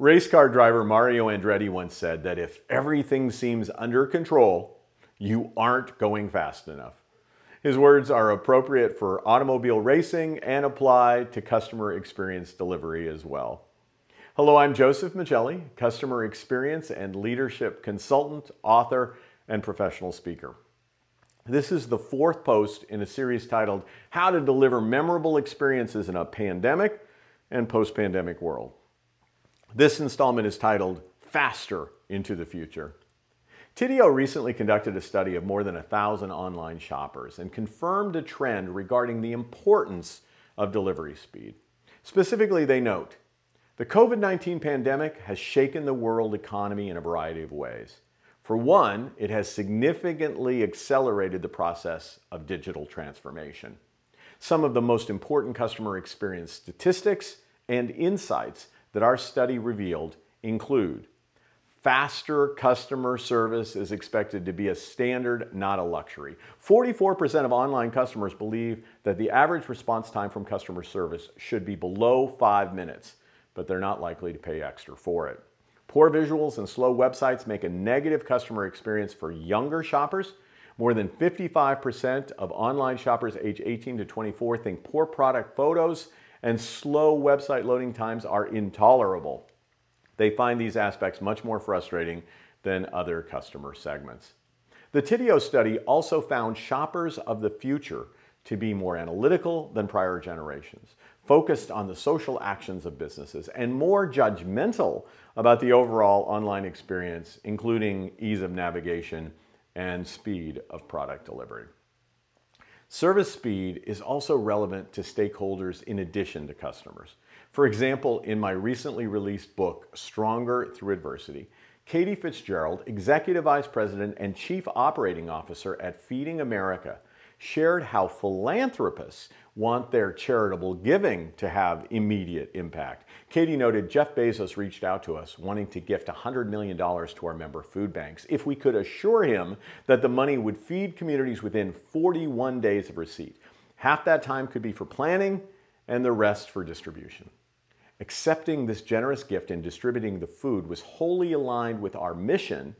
Race car driver Mario Andretti once said that if everything seems under control, you aren't going fast enough. His words are appropriate for automobile racing and apply to customer experience delivery as well. Hello, I'm Joseph Michelli, customer experience and leadership consultant, author, and professional speaker. This is the fourth post in a series titled How to Deliver Memorable Experiences in a Pandemic and Post-Pandemic World. This installment is titled Faster into the Future. Tidio recently conducted a study of more than a thousand online shoppers and confirmed a trend regarding the importance of delivery speed. Specifically, they note, the COVID-19 pandemic has shaken the world economy in a variety of ways. For one, it has significantly accelerated the process of digital transformation. Some of the most important customer experience statistics and insights that our study revealed include Faster customer service is expected to be a standard, not a luxury. 44% of online customers believe that the average response time from customer service should be below five minutes, but they're not likely to pay extra for it. Poor visuals and slow websites make a negative customer experience for younger shoppers. More than 55% of online shoppers age 18 to 24 think poor product photos and slow website loading times are intolerable. They find these aspects much more frustrating than other customer segments. The Tidio study also found shoppers of the future to be more analytical than prior generations, focused on the social actions of businesses, and more judgmental about the overall online experience, including ease of navigation and speed of product delivery. Service speed is also relevant to stakeholders in addition to customers. For example, in my recently released book, Stronger Through Adversity, Katie Fitzgerald, Executive Vice President and Chief Operating Officer at Feeding America, shared how philanthropists want their charitable giving to have immediate impact. Katie noted Jeff Bezos reached out to us wanting to gift $100 million to our member food banks if we could assure him that the money would feed communities within 41 days of receipt. Half that time could be for planning and the rest for distribution. Accepting this generous gift and distributing the food was wholly aligned with our mission,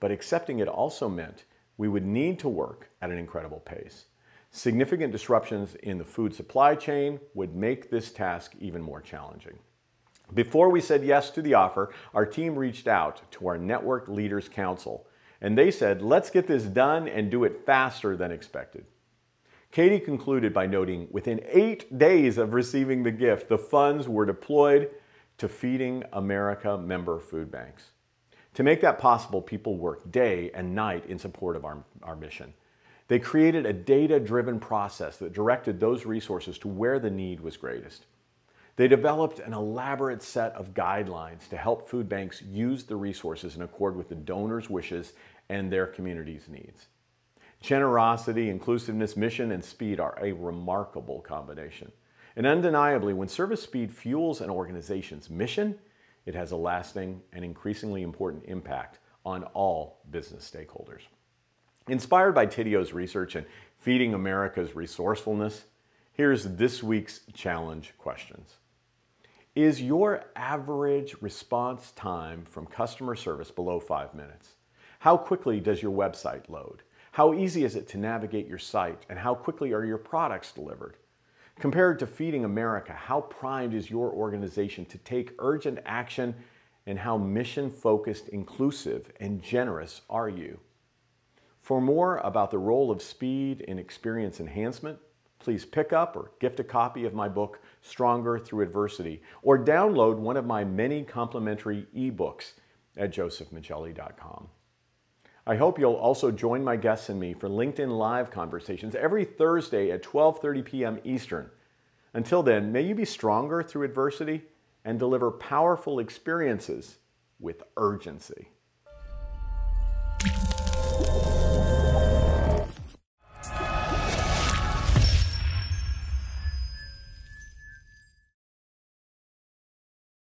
but accepting it also meant we would need to work at an incredible pace. Significant disruptions in the food supply chain would make this task even more challenging. Before we said yes to the offer, our team reached out to our Network Leaders Council, and they said, let's get this done and do it faster than expected. Katie concluded by noting within eight days of receiving the gift, the funds were deployed to Feeding America member food banks. To make that possible, people worked day and night in support of our, our mission. They created a data-driven process that directed those resources to where the need was greatest. They developed an elaborate set of guidelines to help food banks use the resources in accord with the donors' wishes and their community's needs. Generosity, inclusiveness, mission, and speed are a remarkable combination. And undeniably, when service speed fuels an organization's mission, it has a lasting and increasingly important impact on all business stakeholders. Inspired by Tidio's research and Feeding America's resourcefulness, here's this week's challenge questions. Is your average response time from customer service below five minutes? How quickly does your website load? How easy is it to navigate your site and how quickly are your products delivered? Compared to Feeding America, how primed is your organization to take urgent action and how mission-focused, inclusive, and generous are you? For more about the role of speed in experience enhancement, please pick up or gift a copy of my book, Stronger Through Adversity, or download one of my many complimentary ebooks at josephmichelli.com. I hope you'll also join my guests and me for LinkedIn Live conversations every Thursday at 12:30 p.m. Eastern. Until then, may you be stronger through adversity and deliver powerful experiences with urgency.